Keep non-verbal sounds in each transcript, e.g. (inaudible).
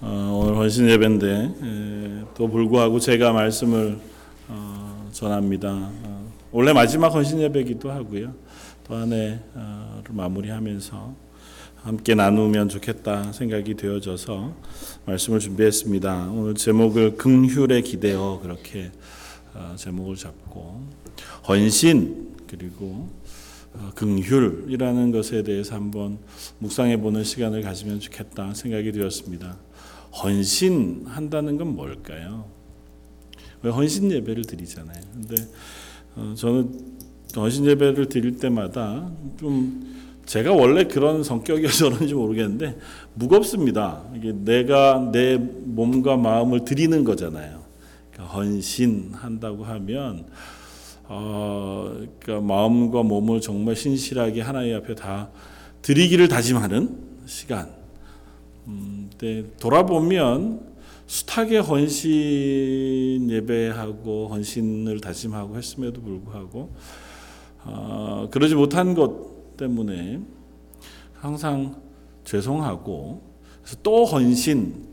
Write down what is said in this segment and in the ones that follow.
어, 오늘 헌신 예배인데 에, 또 불구하고 제가 말씀을 어, 전합니다. 어, 원래 마지막 헌신 예배기도 하고요. 또 한해를 마무리하면서 함께 나누면 좋겠다 생각이 되어져서 말씀을 준비했습니다. 오늘 제목을 긍휼에 기대어 그렇게 어, 제목을 잡고 헌신 그리고 어, 긍휼이라는 것에 대해서 한번 묵상해 보는 시간을 가지면 좋겠다 생각이 되었습니다. 헌신한다는 건 뭘까요? 왜 헌신 예배를 드리잖아요. 근데 어, 저는 헌신 예배를 드릴 때마다 좀 제가 원래 그런 성격이어서 그런지 모르겠는데 무겁습니다. 이게 내가 내 몸과 마음을 드리는 거잖아요. 그러니까 헌신한다고 하면 어, 그러니까 마음과 몸을 정말 신실하게 하나님 앞에 다 드리기를 다짐하는 시간. 음, 근데 돌아보면 숱하게 헌신 예배하고 헌신을 다짐하고 했음에도 불구하고 어, 그러지 못한 것 때문에 항상 죄송하고 또 헌신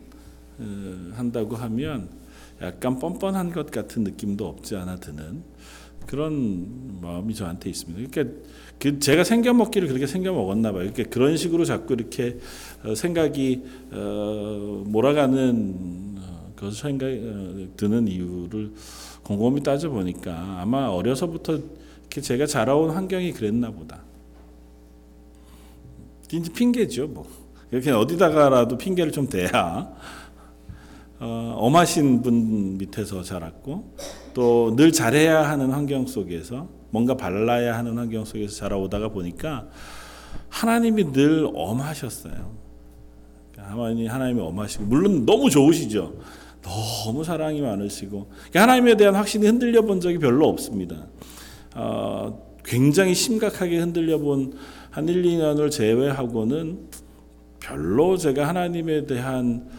어, 한다고 하면 약간 뻔뻔한 것 같은 느낌도 없지 않아 드는 그런 마음이 저한테 있습니다. 그러니까 그 제가 생겨 먹기를 그렇게 생겨 먹었나 봐요. 그러니까 그런 식으로 자꾸 이렇게 어, 생각이 어, 몰아가는 어, 그 생각 어, 드는 이유를 곰곰이 따져 보니까 아마 어려서부터 이렇게 제가 자라온 환경이 그랬나 보다. 이제 핑계죠, 뭐. 이렇게 어디다가라도 핑계를 좀 대야 어, 엄하신 분 밑에서 자랐고 또 늘 잘해야 하는 환경 속에서 뭔가 발라야 하는 환경 속에서 자라오다가 보니까 하나님이 늘 엄하셨어요. 하나님이 하나님이 엄하시고 물론 너무 좋으시죠. 너무 사랑이 많으시고 그러니까 하나님에 대한 확신이 흔들려 본 적이 별로 없습니다. 어, 굉장히 심각하게 흔들려 본 한 1, 2년을 제외하고는 별로 제가 하나님에 대한 어,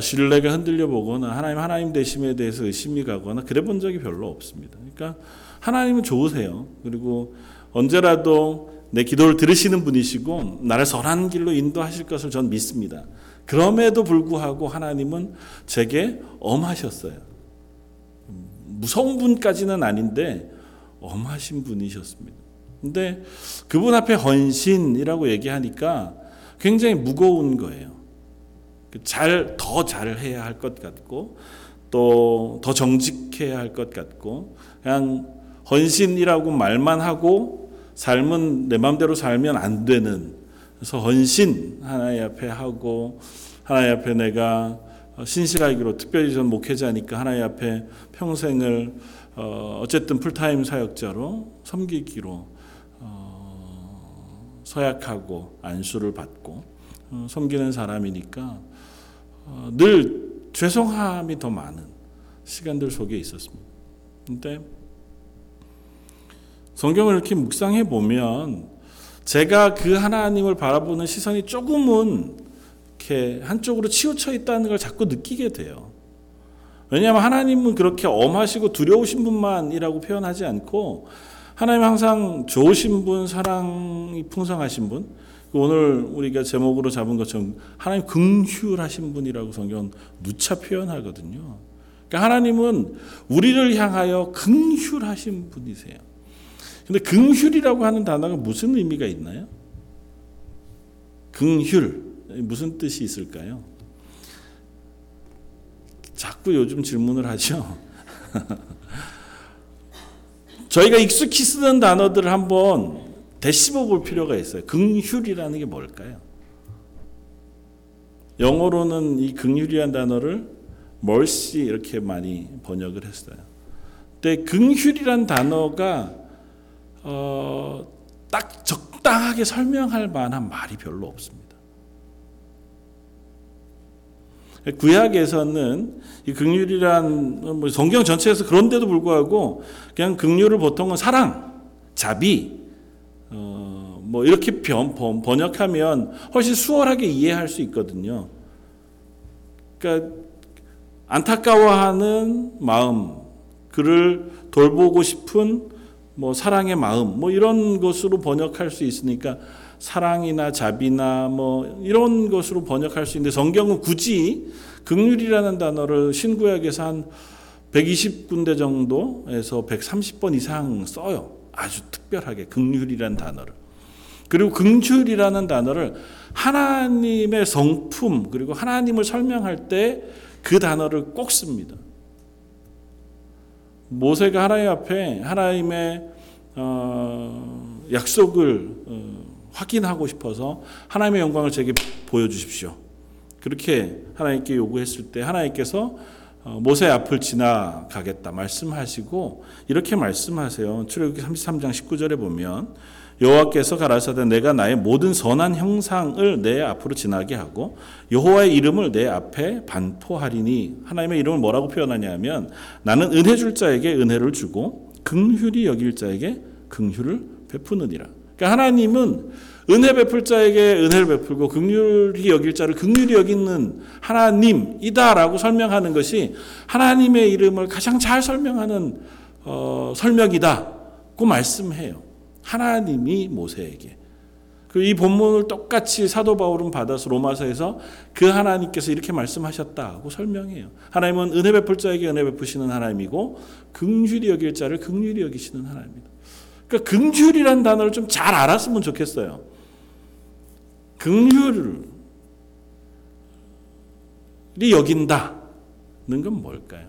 신뢰가 흔들려 보거나 하나님 하나님 되심에 대해서 의심이 가거나 그래 본 적이 별로 없습니다. 그러니까 하나님은 좋으세요. 그리고 언제라도 내 기도를 들으시는 분이시고 나를 선한 길로 인도하실 것을 전 믿습니다. 그럼에도 불구하고 하나님은 제게 엄하셨어요. 무서운 분까지는 아닌데 엄하신 분이셨습니다. 근데 그분 앞에 헌신이라고 얘기하니까 굉장히 무거운 거예요. 잘, 더 잘해야 할 것 같고, 또 더 정직해야 할 것 같고, 그냥 헌신이라고 말만 하고, 삶은 내 마음대로 살면 안 되는, 그래서 헌신 하나님 앞에 하고, 하나님 앞에 내가 신실하기로, 특별히 전 목회자니까 하나님 앞에 평생을 어, 어쨌든 풀타임 사역자로 섬기기로 어, 서약하고 안수를 받고 어, 섬기는 사람이니까 어, 늘 죄송함이 더 많은 시간들 속에 있었습니다. 근데 성경을 이렇게 묵상해 보면 제가 그 하나님을 바라보는 시선이 조금은 이렇게 한쪽으로 치우쳐 있다는 걸 자꾸 느끼게 돼요. 왜냐하면 하나님은 그렇게 엄하시고 두려우신 분만이라고 표현하지 않고 하나님 항상 좋으신 분, 사랑이 풍성하신 분, 오늘 우리가 제목으로 잡은 것처럼 하나님 긍휼하신 분이라고 성경 누차 표현하거든요. 그러니까 하나님은 우리를 향하여 긍휼하신 분이세요. 근데 긍휼이라고 하는 단어가 무슨 의미가 있나요? 긍휼 무슨 뜻이 있을까요? 자꾸 요즘 질문을 하죠. (laughs) 저희가 익숙히 쓰는 단어들을 한번 되씹어 볼 필요가 있어요. 긍휼이라는 게 뭘까요? 영어로는 이 긍휼이라는 단어를 mercy 이렇게 많이 번역을 했어요. 근데 긍휼이라는 단어가 어, 딱 적당하게 설명할 만한 말이 별로 없습니다. 구약에서는 이 긍휼이란 뭐 성경 전체에서 그런데도 불구하고 그냥 긍휼을 보통은 사랑, 자비, 어, 뭐 이렇게 변, 번역하면 훨씬 수월하게 이해할 수 있거든요. 그러니까 안타까워하는 마음, 그를 돌보고 싶은 뭐 사랑의 마음, 뭐 이런 것으로 번역할 수 있으니까 사랑이나 자비나 뭐 이런 것으로 번역할 수 있는데 성경은 굳이 극률이라는 단어를 신구약에서 한 120군데 정도에서 130번 이상 써요. 아주 특별하게 극률이라는 단어를. 그리고 긍휼이라는 단어를 하나님의 성품 그리고 하나님을 설명할 때 그 단어를 꼭 씁니다. 모세가 하나님 앞에 하나님의 어, 약속을 어, 확인하고 싶어서 하나님의 영광을 제게 보여주십시오. 그렇게 하나님께 요구했을 때 하나님께서 어, 모세 앞을 지나가겠다 말씀하시고 이렇게 말씀하세요. 출애굽기 33장 19절에 보면 여호와께서 가라사대 내가 나의 모든 선한 형상을 내 앞으로 지나게 하고 여호와의 이름을 내 앞에 반포하리니 하나님의 이름을 뭐라고 표현하냐면 나는 은혜 줄 자에게 은혜를 주고 긍휼히 여길 자에게 긍휼을 베푸느니라. 그러니까 하나님은 은혜 베풀 자에게 은혜를 베풀고 긍휼히 여길 자를 긍휼히 여기는 하나님이다라고 설명하는 것이 하나님의 이름을 가장 잘 설명하는 어, 설명이다고 말씀해요. 하나님이 모세에게. 그이 본문을 똑같이 사도 바울은 받아서 로마서에서 그 하나님께서 이렇게 말씀하셨다고 설명해요. 하나님은 은혜 베풀 자에게 은혜 베푸시는 하나님이고 긍휼히 여길 자를 긍휼히 여기시는 하나님입니다. 그러니까 긍휼이라는 단어를 좀 잘 알았으면 좋겠어요. 긍휼이 여긴다는 건 뭘까요?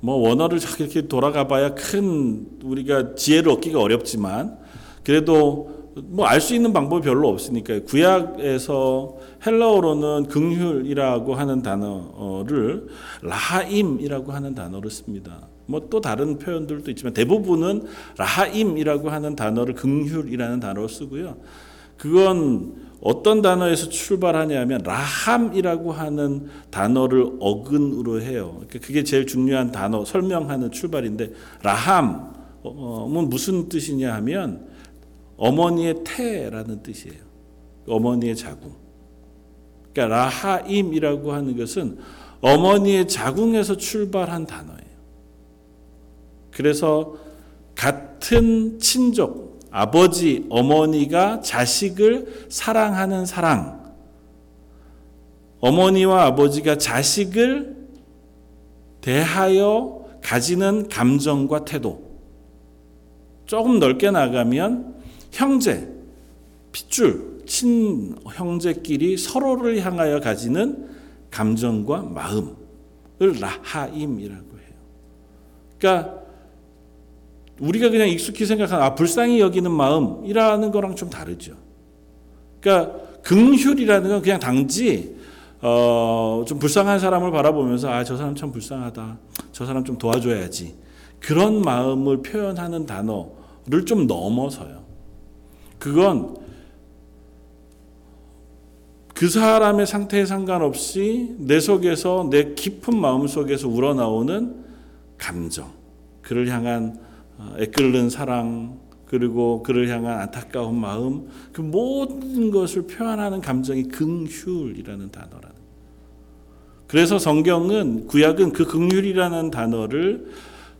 뭐 원어를 이렇게 돌아가 봐야 큰 우리가 지혜를 얻기가 어렵지만 그래도 뭐 알 수 있는 방법이 별로 없으니까 구약에서 헬라어로는 긍휼이라고 하는 단어를 라하임이라고 하는 단어를 씁니다. 뭐 또 다른 표현들도 있지만 대부분은 라하임이라고 하는 단어를 긍휼이라는 단어로 쓰고요. 그건 어떤 단어에서 출발하냐면 라함이라고 하는 단어를 어근으로 해요. 그러니까 그게 제일 중요한 단어 설명하는 출발인데 라함은 무슨 뜻이냐 하면 어머니의 태라는 뜻이에요. 어머니의 자궁. 그러니까 라하임이라고 하는 것은 어머니의 자궁에서 출발한 단어예요. 그래서 같은 친족 아버지, 어머니가 자식을 사랑하는 사랑. 어머니와 아버지가 자식을 대하여 가지는 감정과 태도. 조금 넓게 나가면 형제, 핏줄, 친 형제끼리 서로를 향하여 가지는 감정과 마음을 라하임이라고 해요. 그러니까 우리가 그냥 익숙히 생각하는 아 불쌍히 여기는 마음이라는 거랑 좀 다르죠. 그러니까 긍휼이라는 건 그냥 단지 어, 좀 불쌍한 사람을 바라보면서 아 저 사람 참 불쌍하다. 저 사람 좀 도와줘야지. 그런 마음을 표현하는 단어를 좀 넘어서요. 그건 그 사람의 상태에 상관없이 내 속에서 내 깊은 마음 속에서 우러나오는 감정, 그를 향한 어, 애끓는 사랑 그리고 그를 향한 안타까운 마음 그 모든 것을 표현하는 감정이 긍휼이라는 단어라는. 그래서 성경은 구약은 그 긍휼이라는 단어를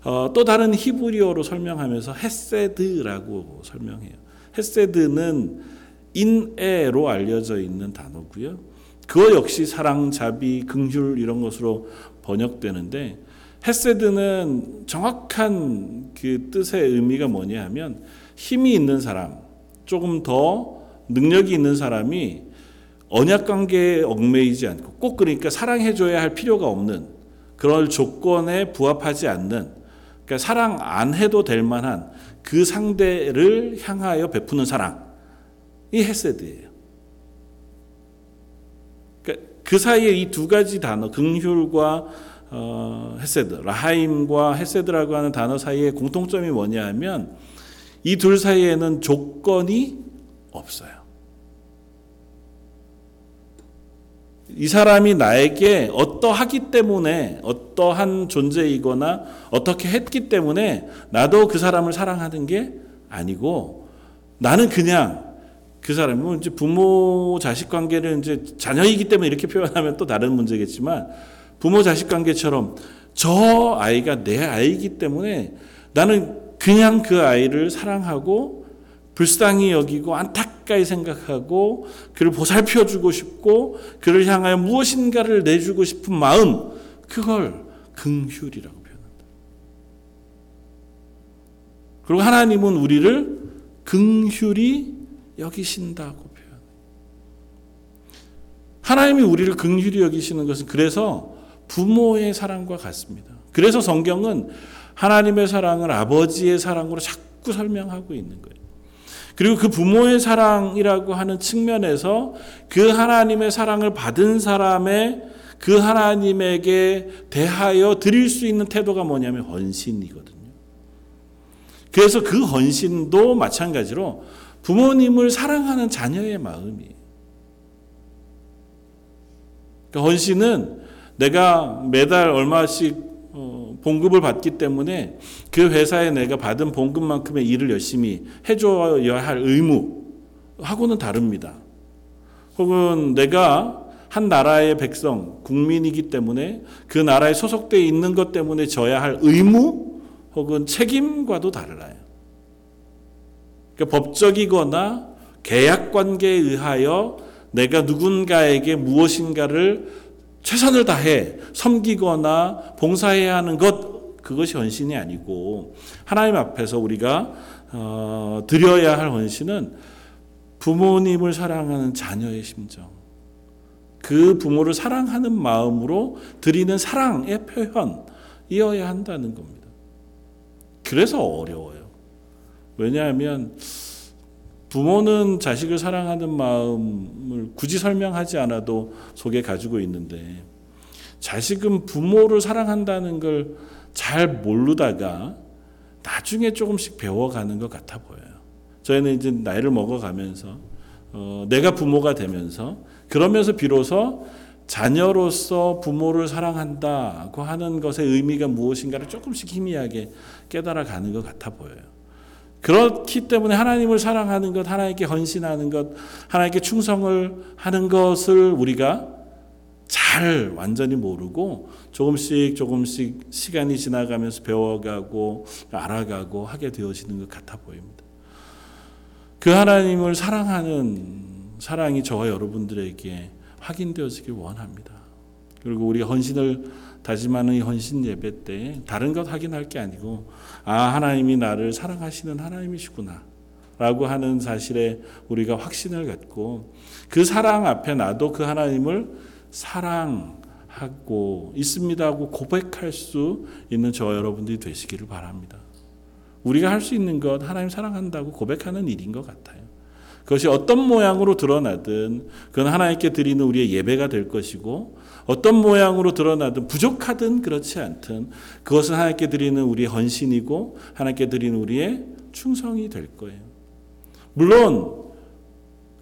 어, 또 다른 히브리어로 설명하면서 헤세드라고 설명해요. 헤세드는 인애로 알려져 있는 단어고요. 그거 역시 사랑, 자비, 긍휼 이런 것으로 번역되는데 헤세드는 정확한 그 뜻의 의미가 뭐냐 하면 힘이 있는 사람, 조금 더 능력이 있는 사람이 언약 관계에 얽매이지 않고 꼭 그러니까 사랑해줘야 할 필요가 없는 그런 조건에 부합하지 않는 그러니까 사랑 안 해도 될 만한 그 상대를 향하여 베푸는 사랑이 헤세드예요. 그러니까 그 사이에 이 두 가지 단어 긍휼과 어, 헤세드, 라하임과 헤세드라고 하는 단어 사이에 공통점이 뭐냐 하면 이 둘 사이에는 조건이 없어요. 이 사람이 나에게 어떠하기 때문에 어떠한 존재이거나 어떻게 했기 때문에 나도 그 사람을 사랑하는 게 아니고 나는 그냥 그 사람이 뭐 이제 부모 자식 관계를 이제 자녀이기 때문에 이렇게 표현하면 또 다른 문제겠지만 부모 자식 관계처럼 저 아이가 내 아이기 때문에 나는 그냥 그 아이를 사랑하고 불쌍히 여기고 안타까이 생각하고 그를 보살펴 주고 싶고 그를 향하여 무엇인가를 내주고 싶은 마음 그걸 긍휼이라고 표현한다. 그리고 하나님은 우리를 긍휼히 여기신다고 표현. 하나님이 우리를 긍휼히 여기시는 것은 그래서 부모의 사랑과 같습니다. 그래서 성경은 하나님의 사랑을 아버지의 사랑으로 자꾸 설명하고 있는 거예요. 그리고 그 부모의 사랑이라고 하는 측면에서 그 하나님의 사랑을 받은 사람의 그 하나님에게 대하여 드릴 수 있는 태도가 뭐냐면 헌신이거든요. 그래서 그 헌신도 마찬가지로 부모님을 사랑하는 자녀의 마음이에요. 그러니까 헌신은 내가 매달 얼마씩 어, 봉급을 받기 때문에 그 회사에 내가 받은 봉급만큼의 일을 열심히 해줘야 할 의무하고는 다릅니다. 혹은 내가 한 나라의 백성, 국민이기 때문에 그 나라에 소속되어 있는 것 때문에 져야 할 의무 혹은 책임과도 달라요. 그러니까 법적이거나 계약 관계에 의하여 내가 누군가에게 무엇인가를 최선을 다해 섬기거나 봉사해야 하는 것 그것이 헌신이 아니고 하나님 앞에서 우리가 어, 드려야 할 헌신은 부모님을 사랑하는 자녀의 심정 그 부모를 사랑하는 마음으로 드리는 사랑의 표현이어야 한다는 겁니다. 그래서 어려워요. 왜냐하면 부모는 자식을 사랑하는 마음을 굳이 설명하지 않아도 속에 가지고 있는데 자식은 부모를 사랑한다는 걸 잘 모르다가 나중에 조금씩 배워가는 것 같아 보여요. 저희는 이제 나이를 먹어가면서 어, 내가 부모가 되면서 그러면서 비로소 자녀로서 부모를 사랑한다고 하는 것의 의미가 무엇인가를 조금씩 희미하게 깨달아가는 것 같아 보여요. 그렇기 때문에 하나님을 사랑하는 것, 하나님께 헌신하는 것, 하나님께 충성을 하는 것을 우리가 잘 완전히 모르고 조금씩 조금씩 시간이 지나가면서 배워가고 알아가고 하게 되어지는 것 같아 보입니다. 그 하나님을 사랑하는 사랑이 저와 여러분들에게 확인되어지길 원합니다. 그리고 우리 헌신을 다짐하는 이 헌신 예배 때 다른 것 확인할 게 아니고 아 하나님이 나를 사랑하시는 하나님이시구나 라고 하는 사실에 우리가 확신을 갖고 그 사랑 앞에 나도 그 하나님을 사랑하고 있습니다 하고 고백할 수 있는 저와 여러분들이 되시기를 바랍니다. 우리가 할 수 있는 것 하나님 사랑한다고 고백하는 일인 것 같아요. 그것이 어떤 모양으로 드러나든 그건 하나님께 드리는 우리의 예배가 될 것이고 어떤 모양으로 드러나든 부족하든 그렇지 않든 그것은 하나님께 드리는 우리의 헌신이고 하나님께 드리는 우리의 충성이 될 거예요. 물론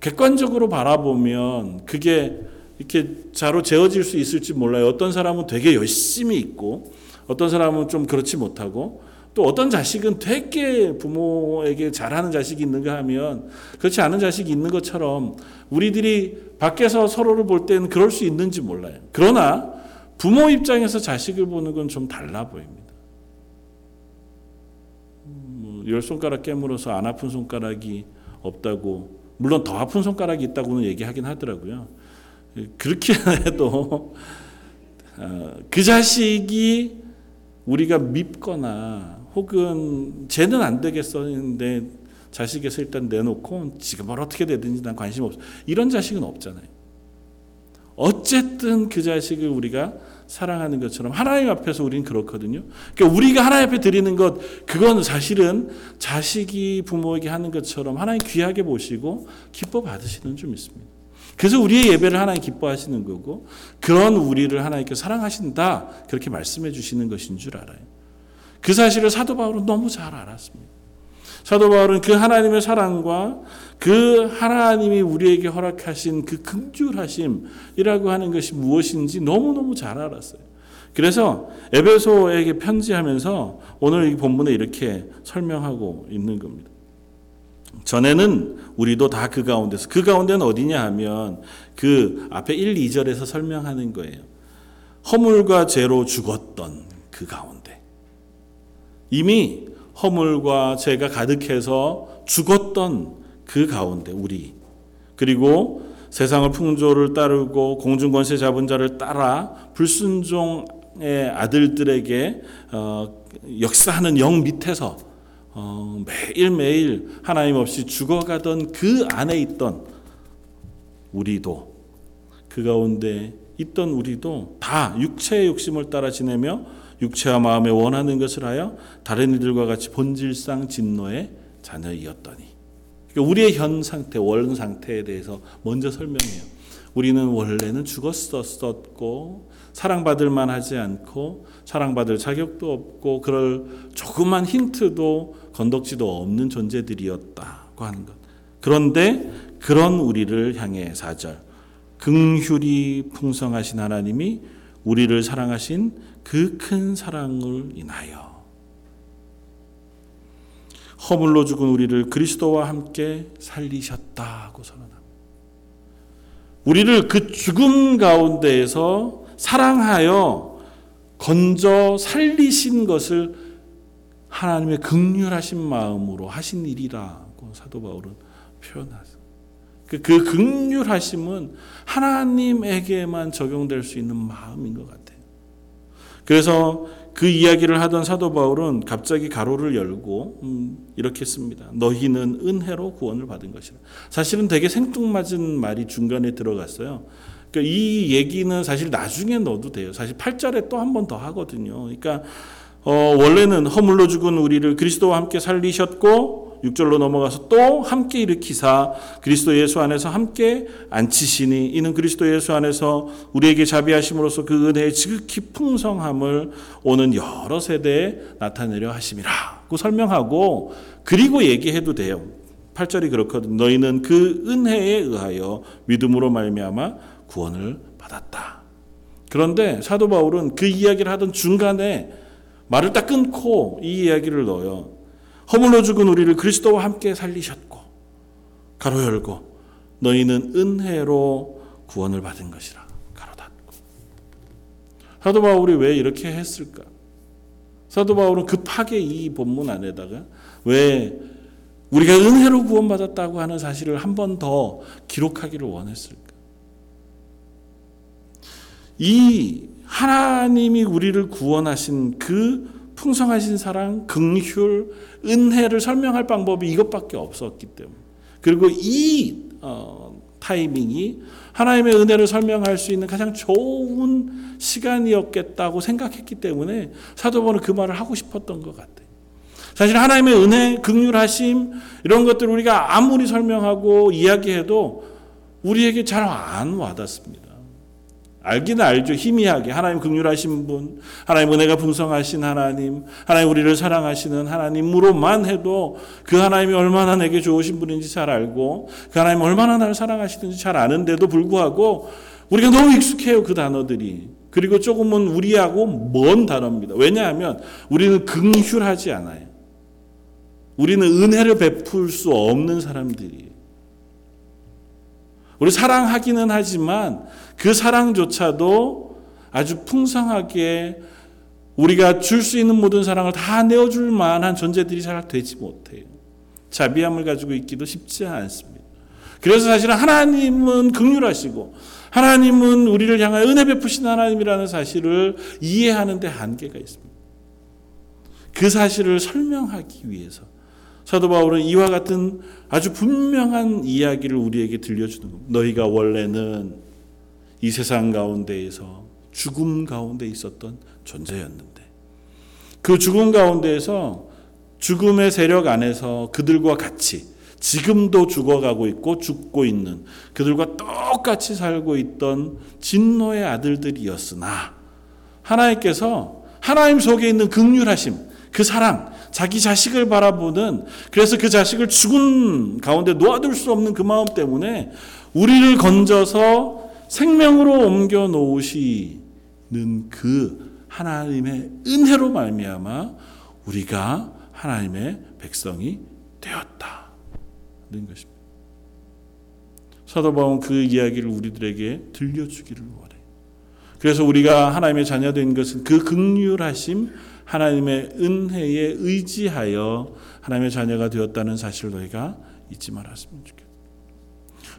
객관적으로 바라보면 그게 이렇게 자로 재어질 수 있을지 몰라요. 어떤 사람은 되게 열심히 있고 어떤 사람은 좀 그렇지 못하고 또 어떤 자식은 되게 부모에게 잘하는 자식이 있는가 하면 그렇지 않은 자식이 있는 것처럼 우리들이 밖에서 서로를 볼 때는 그럴 수 있는지 몰라요. 그러나 부모 입장에서 자식을 보는 건 좀 달라 보입니다. 뭐열 손가락 깨물어서 안 아픈 손가락이 없다고 물론 더 아픈 손가락이 있다고는 얘기하긴 하더라고요. 그렇게 (laughs) 해도 어, 그 자식이 우리가 밉거나 혹은 쟤는 안 되겠어 했는데 자식에서 일단 내놓고 지금 뭘 어떻게 되든지 난 관심 없어. 이런 자식은 없잖아요. 어쨌든 그 자식을 우리가 사랑하는 것처럼 하나님 앞에서 우리는 그렇거든요. 그러니까 우리가 하나님 앞에 드리는 것 그건 사실은 자식이 부모에게 하는 것처럼 하나님 귀하게 보시고 기뻐 받으시는 좀 있습니다. 그래서 우리의 예배를 하나님 기뻐하시는 거고 그런 우리를 하나님께 사랑하신다 그렇게 말씀해 주시는 것인 줄 알아요. 그 사실을 사도 바울은 너무 잘 알았습니다. 사도 바울은 그 하나님의 사랑과 그 하나님이 우리에게 허락하신 그 긍휼하심이라고 하는 것이 무엇인지 너무너무 잘 알았어요. 그래서 에베소에게 편지하면서 오늘 이 본문에 이렇게 설명하고 있는 겁니다. 전에는 우리도 다 그 가운데서 그 가운데는 어디냐 하면 그 앞에 1, 2절에서 설명하는 거예요. 허물과 죄로 죽었던 그 가운데. 이미 허물과 죄가 가득해서 죽었던 그 가운데 우리 그리고 세상을 풍조를 따르고 공중권세 잡은 자를 따라 불순종의 아들들에게 어, 역사하는 영 밑에서 어, 매일매일 하나님 없이 죽어가던 그 안에 있던 우리도 그 가운데 있던 우리도 다 육체의 욕심을 따라 지내며 육체와 마음에 원하는 것을 하여 다른 이들과 같이 본질상 진노의 자녀이었더니 그러니까 우리의 현 상태, 원 상태에 대해서 먼저 설명해요. 우리는 원래는 죽었었고 사랑받을 만하지 않고 사랑받을 자격도 없고 그럴 조그만 힌트도 건덕지도 없는 존재들이었다고 하는 것. 그런데 그런 우리를 향해 사절 긍휼이 풍성하신 하나님이 우리를 사랑하신 그 큰 사랑을 인하여 허물로 죽은 우리를 그리스도와 함께 살리셨다고 선언합니다. 우리를 그 죽음 가운데에서 사랑하여 건져 살리신 것을 하나님의 극률하신 마음으로 하신 일이라고 사도 바울은 표현하죠. 그, 그 극률하심은 하나님에게만 적용될 수 있는 마음인 것 같아요. 그래서 그 이야기를 하던 사도 바울은 갑자기 가로를 열고 음, 이렇게 씁니다. 너희는 은혜로 구원을 받은 것이다. 사실은 되게 생뚱맞은 말이 중간에 들어갔어요. 그러니까 이 얘기는 사실 나중에 넣어도 돼요. 사실 8절에 또 한 번 더 하거든요. 그러니까 어, 원래는 허물로 죽은 우리를 그리스도와 함께 살리셨고 6절로 넘어가서 또 함께 일으키사 그리스도 예수 안에서 함께 앉히시니 이는 그리스도 예수 안에서 우리에게 자비하심으로써 그 은혜의 지극히 풍성함을 오는 여러 세대에 나타내려 하심이라고 설명하고 그리고 얘기해도 돼요. 8절이 그렇거든. 너희는 그 은혜에 의하여 믿음으로 말미암아 구원을 받았다. 그런데 사도 바울은 그 이야기를 하던 중간에 말을 딱 끊고 이 이야기를 넣어요. 허물로 죽은 우리를 그리스도와 함께 살리셨고 가로 열고 너희는 은혜로 구원을 받은 것이라 가로 닫고 사도 바울이 왜 이렇게 했을까? 사도 바울은 급하게 이 본문 안에다가 왜 우리가 은혜로 구원받았다고 하는 사실을 한 번 더 기록하기를 원했을까? 이 하나님이 우리를 구원하신 그 풍성하신 사랑, 긍휼, 은혜를 설명할 방법이 이것밖에 없었기 때문에. 그리고 이 어, 타이밍이 하나님의 은혜를 설명할 수 있는 가장 좋은 시간이었겠다고 생각했기 때문에 사도 바울은 그 말을 하고 싶었던 것 같아요. 사실 하나님의 은혜, 긍휼하심 이런 것들 우리가 아무리 설명하고 이야기해도 우리에게 잘 안 와닿습니다. 알기는 알죠. 희미하게 하나님 긍휼하신 분, 하나님 은혜가 풍성하신 하나님, 하나님 우리를 사랑하시는 하나님으로만 해도 그 하나님이 얼마나 내게 좋으신 분인지 잘 알고 그 하나님 얼마나 나를 사랑하시는지 잘 아는데도 불구하고 우리가 너무 익숙해요 그 단어들이. 그리고 조금은 우리하고 먼 단어입니다. 왜냐하면 우리는 긍휼하지 않아요. 우리는 은혜를 베풀 수 없는 사람들이에요. 우리 사랑하기는 하지만 그 사랑조차도 아주 풍성하게 우리가 줄 수 있는 모든 사랑을 다 내어줄 만한 존재들이 잘 되지 못해요. 자비함을 가지고 있기도 쉽지 않습니다. 그래서 사실은 하나님은 극률하시고 하나님은 우리를 향하여 은혜 베푸신 하나님이라는 사실을 이해하는 데 한계가 있습니다. 그 사실을 설명하기 위해서 사도 바울은 이와 같은 아주 분명한 이야기를 우리에게 들려주는 겁니다. 너희가 원래는 이 세상 가운데에서 죽음 가운데 있었던 존재였는데 그 죽음 가운데에서 죽음의 세력 안에서 그들과 같이 지금도 죽어가고 있고 죽고 있는 그들과 똑같이 살고 있던 진노의 아들들이었으나 하나님께서 하나님 속에 있는 극률하심, 그 사랑, 자기 자식을 바라보는 그래서 그 자식을 죽은 가운데 놓아둘 수 없는 그 마음 때문에 우리를 건져서 생명으로 옮겨 놓으시는 그 하나님의 은혜로 말미암아 우리가 하나님의 백성이 되었다는 것입니다. 사도 바울은 그 이야기를 우리들에게 들려주기를 원해. 그래서 우리가 하나님의 자녀 된 것은 그 극률하심, 하나님의 은혜에 의지하여 하나님의 자녀가 되었다는 사실을 너희가 잊지 말았으면 좋겠다.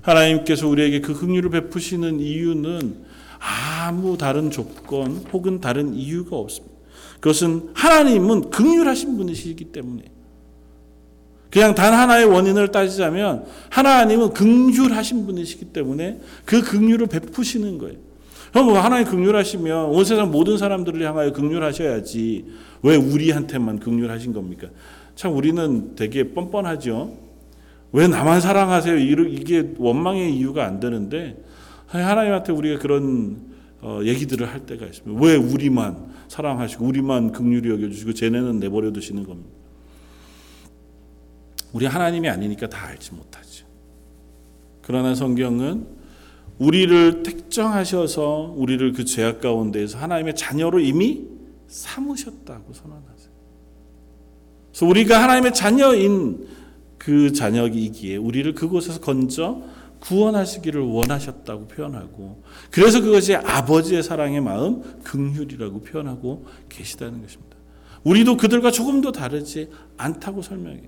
하나님께서 우리에게 그 긍휼을 베푸시는 이유는 아무 다른 조건 혹은 다른 이유가 없습니다. 그것은 하나님은 긍휼하신 분이시기 때문에 그냥 단 하나의 원인을 따지자면 하나님은 긍휼하신 분이시기 때문에 그 긍휼을 베푸시는 거예요. 그럼 뭐 하나님 긍휼하시면 온 세상 모든 사람들을 향하여 긍휼하셔야지 왜 우리한테만 긍휼하신 겁니까? 참 우리는 되게 뻔뻔하죠. 왜 나만 사랑하세요? 이게 원망의 이유가 안 되는데 하나님한테 우리가 그런 어, 얘기들을 할 때가 있습니다. 왜 우리만 사랑하시고 우리만 긍휼히 여겨주시고 쟤네는 내버려 두시는 겁니다. 우리 하나님이 아니니까 다 알지 못하죠. 그러나 성경은 우리를 택정하셔서 우리를 그 죄악 가운데에서 하나님의 자녀로 이미 삼으셨다고 선언하세요. 그래서 우리가 하나님의 자녀인 그 자녀이기에 우리를 그곳에서 건져 구원하시기를 원하셨다고 표현하고 그래서 그것이 아버지의 사랑의 마음 긍휼이라고 표현하고 계시다는 것입니다. 우리도 그들과 조금 더 다르지 않다고 설명해요.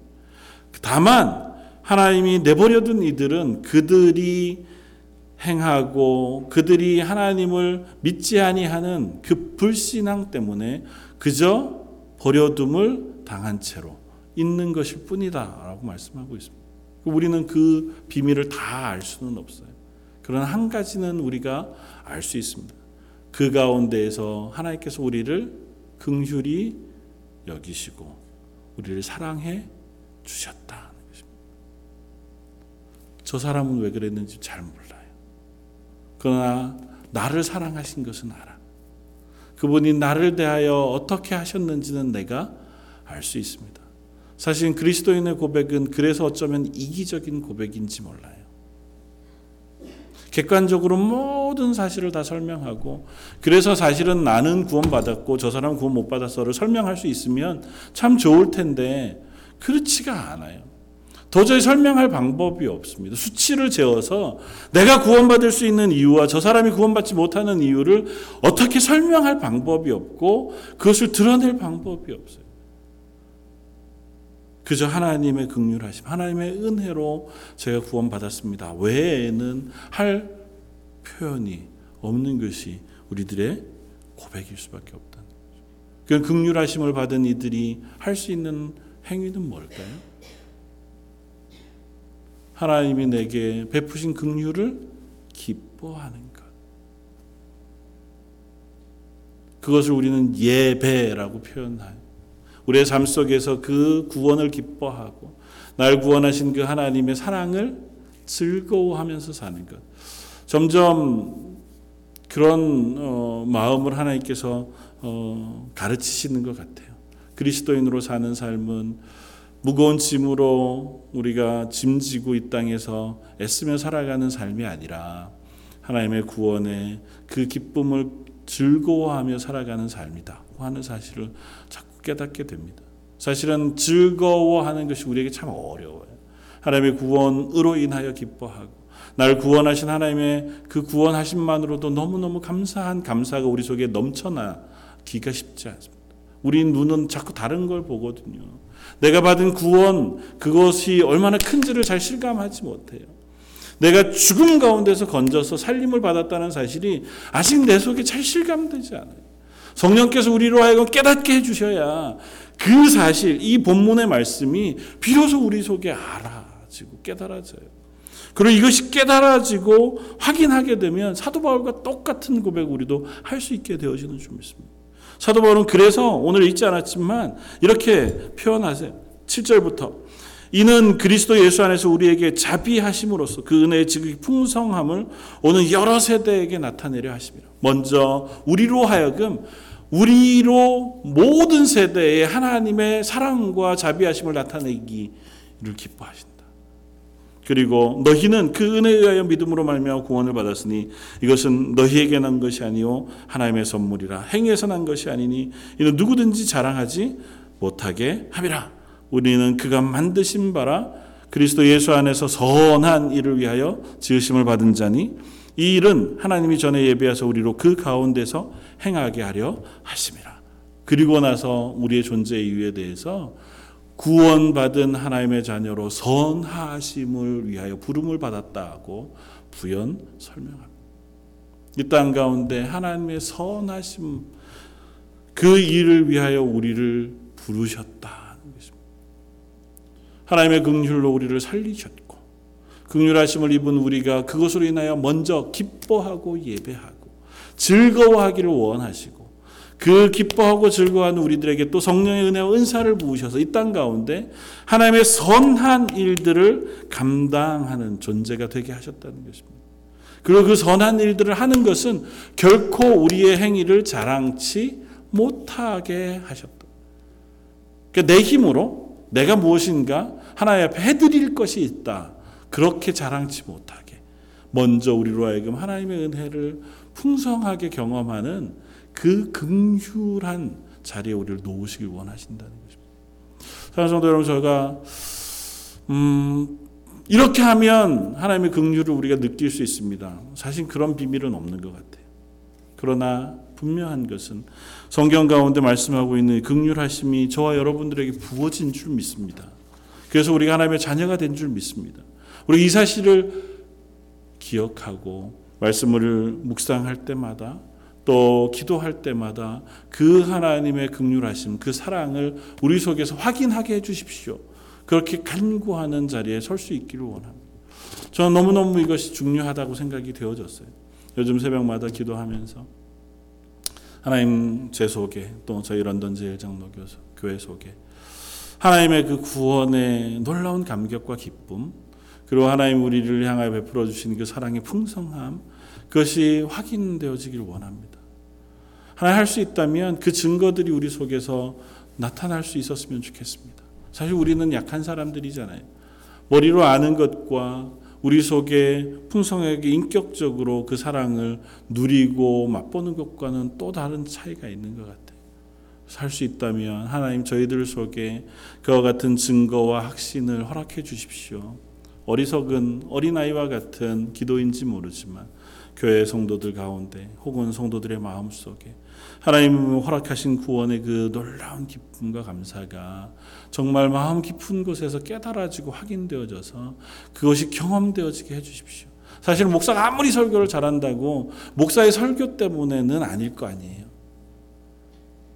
다만 하나님이 내버려둔 이들은 그들이 행하고 그들이 하나님을 믿지 아니하는 그 불신앙 때문에 그저 버려둠을 당한 채로 있는 것일 뿐이다라고 말씀하고 있습니다. 우리는 그 비밀을 다 알 수는 없어요. 그러나 한 가지는 우리가 알 수 있습니다. 그 가운데에서 하나님께서 우리를 긍휼히 여기시고 우리를 사랑해 주셨다는 것입니다. 저 사람은 왜 그랬는지 잘 몰라요. 그러나 나를 사랑하신 것은 알아. 그분이 나를 대하여 어떻게 하셨는지는 내가 알 수 있습니다. 사실 그리스도인의 고백은 그래서 어쩌면 이기적인 고백인지 몰라요. 객관적으로 모든 사실을 다 설명하고 그래서 사실은 나는 구원받았고 저 사람은 구원 못 받았어를 설명할 수 있으면 참 좋을 텐데 그렇지가 않아요. 도저히 설명할 방법이 없습니다. 수치를 재어서 내가 구원받을 수 있는 이유와 저 사람이 구원받지 못하는 이유를 어떻게 설명할 방법이 없고 그것을 드러낼 방법이 없어요. 그저 하나님의 긍휼하심, 하나님의 은혜로 제가 구원받았습니다. 외에는 할 표현이 없는 것이 우리들의 고백일 수밖에 없다는 거죠. 그 긍휼하심을 받은 이들이 할 수 있는 행위는 뭘까요? 하나님이 내게 베푸신 긍휼을 기뻐하는 것. 그것을 우리는 예배라고 표현하요. 우리의 삶 속에서 그 구원을 기뻐하고 날 구원하신 그 하나님의 사랑을 즐거워하면서 사는 것. 점점 그런 어, 마음을 하나님께서 어, 가르치시는 것 같아요. 그리스도인으로 사는 삶은 무거운 짐으로 우리가 짐지고 이 땅에서 애쓰며 살아가는 삶이 아니라 하나님의 구원에 그 기쁨을 즐거워하며 살아가는 삶이다 하는 사실을 자꾸 깨닫게 됩니다. 사실은 즐거워하는 것이 우리에게 참 어려워요. 하나님의 구원으로 인하여 기뻐하고 날 구원하신 하나님의 그 구원하심만으로도 너무너무 감사한 감사가 우리 속에 넘쳐나기가 쉽지 않습니다. 우리 눈은 자꾸 다른 걸 보거든요. 내가 받은 구원 그것이 얼마나 큰지를 잘 실감하지 못해요. 내가 죽음 가운데서 건져서 살림을 받았다는 사실이 아직 내 속에 잘 실감되지 않아요. 성령께서 우리로 하여금 깨닫게 해주셔야 그 사실, 이 본문의 말씀이 비로소 우리 속에 알아지고 깨달아져요. 그리고 이것이 깨달아지고 확인하게 되면 사도 바울과 똑같은 고백 우리도 할 수 있게 되어지는 줄 믿습니다. 사도 바울은 그래서 오늘 읽지 않았지만 이렇게 표현하세요. 7절부터 이는 그리스도 예수 안에서 우리에게 자비하심으로써 그 은혜의 지극히 풍성함을 오는 여러 세대에게 나타내려 하십니다. 먼저 우리로 하여금 우리로 모든 세대에 하나님의 사랑과 자비하심을 나타내기를 기뻐하신다. 그리고 너희는 그 은혜에 의하여 믿음으로 말미암아 구원을 받았으니 이것은 너희에게 난 것이 아니요 하나님의 선물이라 행위에서 난 것이 아니니 이는 누구든지 자랑하지 못하게 함이라. 우리는 그가 만드신 바라 그리스도 예수 안에서 선한 일을 위하여 지으심을 받은 자니 이 일은 하나님이 전에 예비하서 우리로 그 가운데서 행하게 하려 하심이라. 그리고 나서 우리의 존재 이유에 대해서 구원받은 하나님의 자녀로 선하심을 위하여 부름을 받았다고 부연 설명합니다. 이 땅 가운데 하나님의 선하심 그 일을 위하여 우리를 것입니다. 하나님의 긍휼로 우리를 살리셨고 긍휼하심을 입은 우리가 그것으로 인하여 먼저 기뻐하고 예배하고 즐거워하기를 원하시고 그 기뻐하고 즐거워하는 우리들에게 또 성령의 은혜와 은사를 부으셔서 이 땅 가운데 하나님의 선한 일들을 감당하는 존재가 되게 하셨다는 것입니다. 그리고 그 선한 일들을 하는 것은 결코 우리의 행위를 자랑치 못하게 하셨다. 그러니까 내 힘으로 내가 무엇인가 하나님 앞에 해드릴 것이 있다. 그렇게 자랑치 못하게 먼저 우리로 하여금 하나님의 은혜를 풍성하게 경험하는 그 긍휼한 자리에 우리를 놓으시길 원하신다는 것입니다. 사랑하는 성도 여러분, 저희가 음, 이렇게 하면 하나님의 긍휼을 우리가 느낄 수 있습니다. 사실 그런 비밀은 없는 것 같아요. 그러나 분명한 것은 성경 가운데 말씀하고 있는 긍휼하심이 저와 여러분들에게 부어진 줄 믿습니다. 그래서 우리가 하나님의 자녀가 된 줄 믿습니다. 우리 이 사실을 기억하고 말씀을 묵상할 때마다 또 기도할 때마다 그 하나님의 긍휼하심, 그 사랑을 우리 속에서 확인하게 해 주십시오. 그렇게 간구하는 자리에 설 수 있기를 원합니다. 저는 너무너무 이것이 중요하다고 생각이 되어졌어요. 요즘 새벽마다 기도하면서 하나님 제 속에 또 저희 런던 제일장로 교회 속에 하나님의 그 구원의 놀라운 감격과 기쁨 그리고 하나님 우리를 향하여 베풀어 주신 그 사랑의 풍성함 그것이 확인되어지길 원합니다. 하나 할 수 있다면 그 증거들이 우리 속에서 나타날 수 있었으면 좋겠습니다. 사실 우리는 약한 사람들이잖아요. 머리로 아는 것과 우리 속에 풍성하게 인격적으로 그 사랑을 누리고 맛보는 것과는 또 다른 차이가 있는 것 같아요. 살수 있다면 하나님 저희들 속에 그와 같은 증거와 확신을 허락해 주십시오. 어리석은 어린아이와 같은 기도인지 모르지만 교회 성도들 가운데 혹은 성도들의 마음 속에 하나님 허락하신 구원의 그 놀라운 기쁨과 감사가 정말 마음 깊은 곳에서 깨달아지고 확인되어져서 그것이 경험되어지게 해주십시오. 사실 목사가 아무리 설교를 잘한다고 목사의 설교 때문에는 아닐 거 아니에요.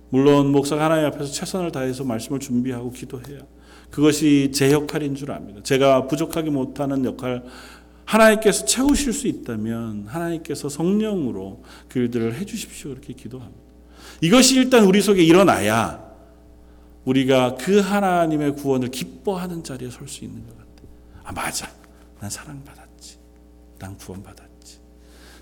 물론 목사가 하나님 앞에서 최선을 다해서 말씀을 준비하고 기도해야 그것이 제 역할인 줄 압니다. 제가 부족하게 못하는 역할 하나님께서 채우실 수 있다면 하나님께서 성령으로 그 일들을 해 주십시오. 그렇게 기도합니다. 이것이 일단 우리 속에 일어나야 우리가 그 하나님의 구원을 기뻐하는 자리에 설 수 있는 것 같아요. 아, 맞아. 난 사랑받았지. 난 구원받았지.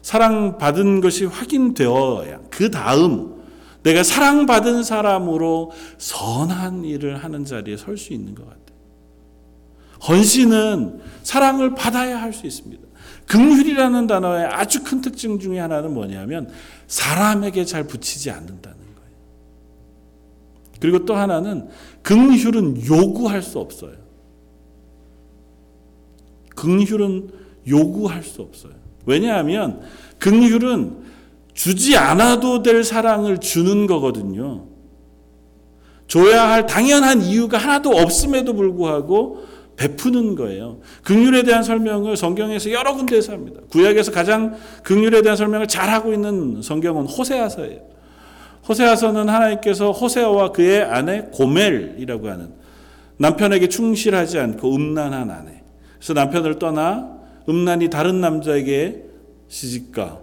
사랑받은 것이 확인되어야 그 다음 내가 사랑받은 사람으로 선한 일을 하는 자리에 설 수 있는 것 같아요. 헌신은 사랑을 받아야 할 수 있습니다. 긍휼이라는 단어의 아주 큰 특징 중에 하나는 뭐냐면 사람에게 잘 붙이지 않는다는 거예요. 그리고 또 하나는 긍휼은 요구할 수 없어요. 긍휼은 요구할 수 없어요. 왜냐하면 긍휼은 주지 않아도 될 사랑을 주는 거거든요. 줘야 할 당연한 이유가 하나도 없음에도 불구하고 베푸는 거예요. 긍휼에 대한 설명을 성경에서 여러 군데에서 합니다. 구약에서 가장 긍휼에 대한 설명을 잘하고 있는 성경은 호세아서예요. 호세아서는 하나님께서 호세아와 그의 아내 고멜이라고 하는 남편에게 충실하지 않고 음란한 아내. 그래서 남편을 떠나 음란이 다른 남자에게 시집가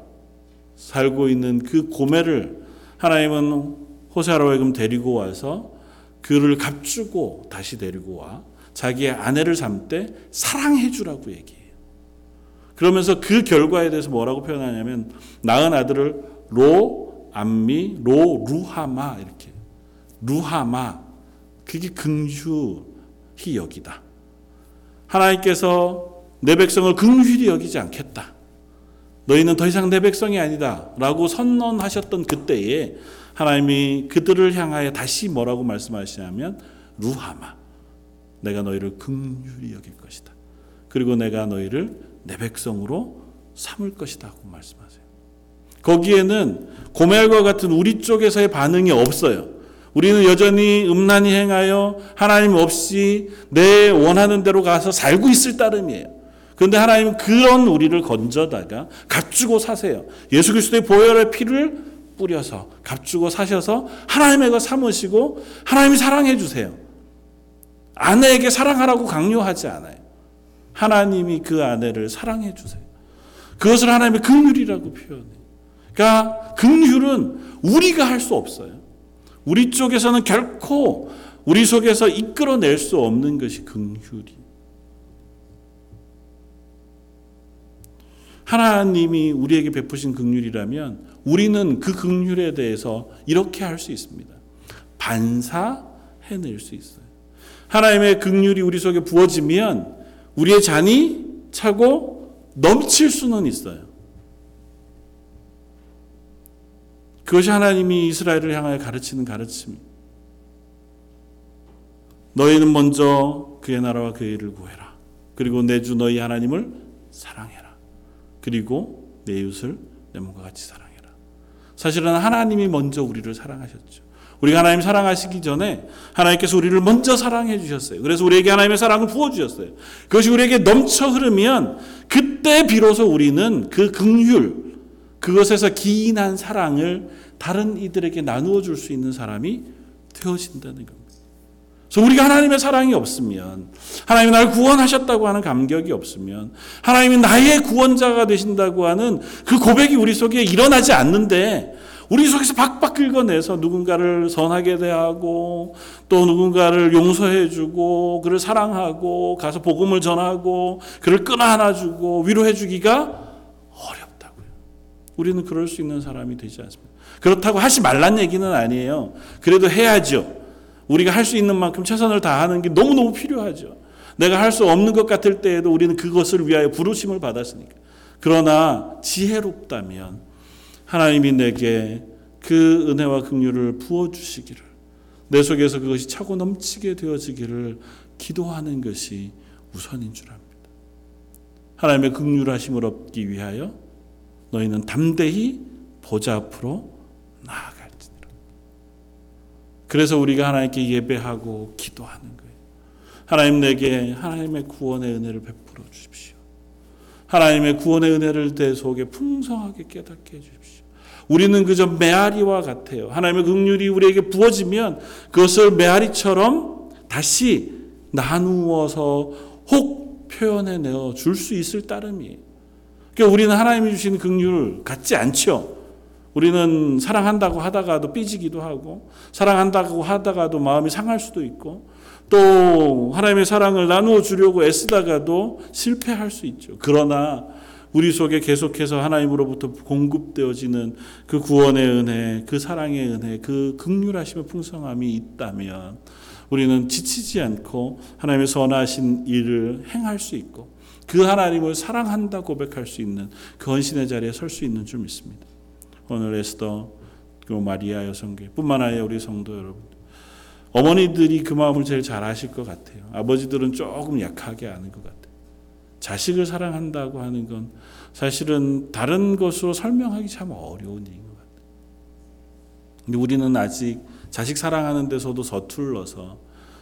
살고 있는 그 고멜을 하나님은 호세아로 하여금 데리고 와서 그를 값주고 다시 데리고 와 자기의 아내를 삼때 사랑해 주라고 얘기해요. 그러면서 그 결과에 대해서 뭐라고 표현하냐면 낳은 아들을 로 암미 로 루하마 이렇게 루하마 그게 긍휼히 여기다. 하나님께서 내 백성을 긍휼히 여기지 않겠다. 너희는 더 이상 내 백성이 아니다라고 선언하셨던 그때에 하나님이 그들을 향하여 다시 뭐라고 말씀하시냐면 루하마 내가 너희를 긍휼히 여길 것이다. 그리고 내가 너희를 내 백성으로 삼을 것이다 하고 말씀하세요. 거기에는 고멜과 같은 우리 쪽에서의 반응이 없어요. 우리는 여전히 음란히 행하여 하나님 없이 내 원하는 대로 가서 살고 있을 따름이에요. 그런데 하나님은 그런 우리를 건져다가 값주고 사세요. 예수 그리스도의 보혈의 피를 뿌려서 값주고 사셔서 하나님의 거 삼으시고 하나님이 사랑해 주세요. 아내에게 사랑하라고 강요하지 않아요. 하나님이 그 아내를 사랑해 주세요. 그것을 하나님의 긍휼이라고 표현해요. 그러니까 긍휼은 우리가 할 수 없어요. 우리 쪽에서는 결코 우리 속에서 이끌어낼 수 없는 것이 긍휼이. 하나님이 우리에게 베푸신 긍휼이라면 우리는 그 긍휼에 대해서 이렇게 할 수 있습니다. 반사해낼 수 있어요. 하나님의 긍휼이 우리 속에 부어지면 우리의 잔이 차고 넘칠 수는 있어요. 그것이 하나님이 이스라엘을 향하여 가르치는 가르침입니다. 너희는 먼저 그의 나라와 그의 일을 구해라. 그리고 내 주 너희 하나님을 사랑해라. 그리고 내 이웃을 내 몸과 같이 사랑해라. 사실은 하나님이 먼저 우리를 사랑하셨죠. 우리가 하나님 사랑하시기 전에 하나님께서 우리를 먼저 사랑해 주셨어요. 그래서 우리에게 하나님의 사랑을 부어 주셨어요. 그것이 우리에게 넘쳐 흐르면 그때 비로소 우리는 그 긍휼 그것에서 기인한 사랑을 다른 이들에게 나누어 줄 수 있는 사람이 되어진다는 겁니다. 그래서 우리가 하나님의 사랑이 없으면 하나님이 나를 구원하셨다고 하는 감격이 없으면 하나님이 나의 구원자가 되신다고 하는 그 고백이 우리 속에 일어나지 않는데 우리 속에서 박박 긁어내서 누군가를 선하게 대하고 또 누군가를 용서해주고 그를 사랑하고 가서 복음을 전하고 그를 끌어안아주고 위로해주기가 우리는 그럴 수 있는 사람이 되지 않습니다. 그렇다고 하지 말란 얘기는 아니에요. 그래도 해야죠. 우리가 할 수 있는 만큼 최선을 다하는 게 너무너무 필요하죠. 내가 할 수 없는 것 같을 때에도 우리는 그것을 위하여 부르심을 받았으니까. 그러나 지혜롭다면 하나님이 내게 그 은혜와 긍휼을 부어 주시기를 내 속에서 그것이 차고 넘치게 되어지기를 기도하는 것이 우선인 줄 압니다. 하나님의 긍휼하심을 얻기 위하여 너희는 담대히 보좌 앞으로 나아갈지니라. 그래서 우리가 하나님께 예배하고 기도하는 거예요. 하나님 내게 하나님의 구원의 은혜를 베풀어 주십시오. 하나님의 구원의 은혜를 내 속에 풍성하게 깨닫게 해 주십시오. 우리는 그저 메아리와 같아요. 하나님의 긍휼이 우리에게 부어지면 그것을 메아리처럼 다시 나누어서 혹 표현해 내어 줄 수 있을 따름이에요. 그러니까 우리는 하나님이 주신 긍휼 같지 않죠. 우리는 사랑한다고 하다가도 삐지기도 하고 사랑한다고 하다가도 마음이 상할 수도 있고 또 하나님의 사랑을 나누어 주려고 애쓰다가도 실패할 수 있죠. 그러나 우리 속에 계속해서 하나님으로부터 공급되어지는 그 구원의 은혜, 그 사랑의 은혜, 그 극률하심의 풍성함이 있다면 우리는 지치지 않고 하나님의 선하신 일을 행할 수 있고 그 하나님을 사랑한다 고백할 수 있는 그 헌신의 자리에 설 수 있는 줄 믿습니다. 오늘 에스더 그 마리아 여성교회 뿐만 아니라 우리 성도 여러분 어머니들이 그 마음을 제일 잘 아실 것 같아요. 아버지들은 조금 약하게 아는 것 같아요. 자식을 사랑한다고 하는 건 사실은 다른 것으로 설명하기 참 어려운 일인 것 같아요. 근데 우리는 아직 자식 사랑하는 데서도 서툴러서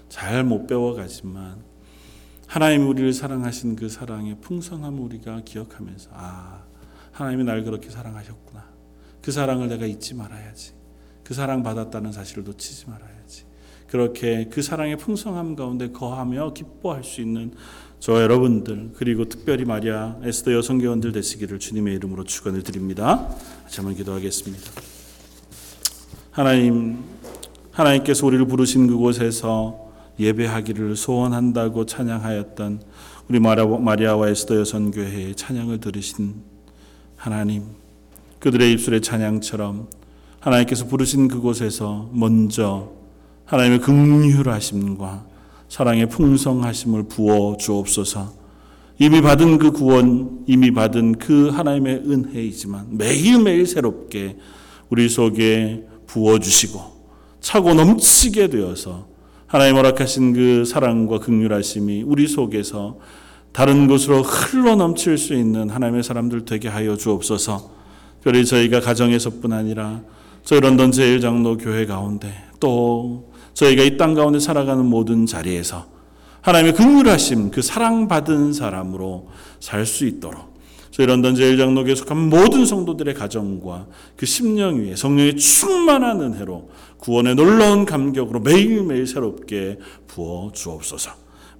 잘 못 배워가지만 하나님이 우리를 사랑하신 그 사랑의 풍성함을 우리가 기억하면서 아 하나님이 날 그렇게 사랑하셨구나. 그 사랑을 내가 잊지 말아야지. 그 사랑 받았다는 사실을 놓치지 말아야지. 그렇게 그 사랑의 풍성함 가운데 거하며 기뻐할 수 있는 저 여러분들 그리고 특별히 마리아 에스더 여성교원들 되시기를 주님의 이름으로 축원을 드립니다. 다시 기도하겠습니다. 하나님 하나님께서 우리를 부르신 그곳에서 예배하기를 소원한다고 찬양하였던 우리 마리아와 에스더 여선교회의 찬양을 들으신 하나님, 그들의 입술의 찬양처럼 하나님께서 부르신 그곳에서 먼저 하나님의 긍휼하심과 사랑의 풍성하심을 부어 주옵소서. 이미 받은 그 구원, 이미 받은 그 하나님의 은혜이지만 매일매일 새롭게 우리 속에 부어 주시고 차고 넘치게 되어서 하나님 허락하신 그 사랑과 극률하심이 우리 속에서 다른 곳으로 흘러 넘칠 수 있는 하나님의 사람들 되게 하여 주옵소서. 특별히 저희가 가정에서뿐 아니라 저희 런던 제일장로 교회 가운데 또 저희가 이 땅 가운데 살아가는 모든 자리에서 하나님의 긍휼하심 그 사랑받은 사람으로 살 수 있도록 저희 런던 제일장로교에 속한 모든 성도들의 가정과 그 심령 위에 성령의 충만한 은혜로 구원의 놀라운 감격으로 매일매일 새롭게 부어 주옵소서.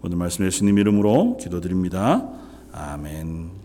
오늘 말씀 예수님 이름으로 기도드립니다. 아멘.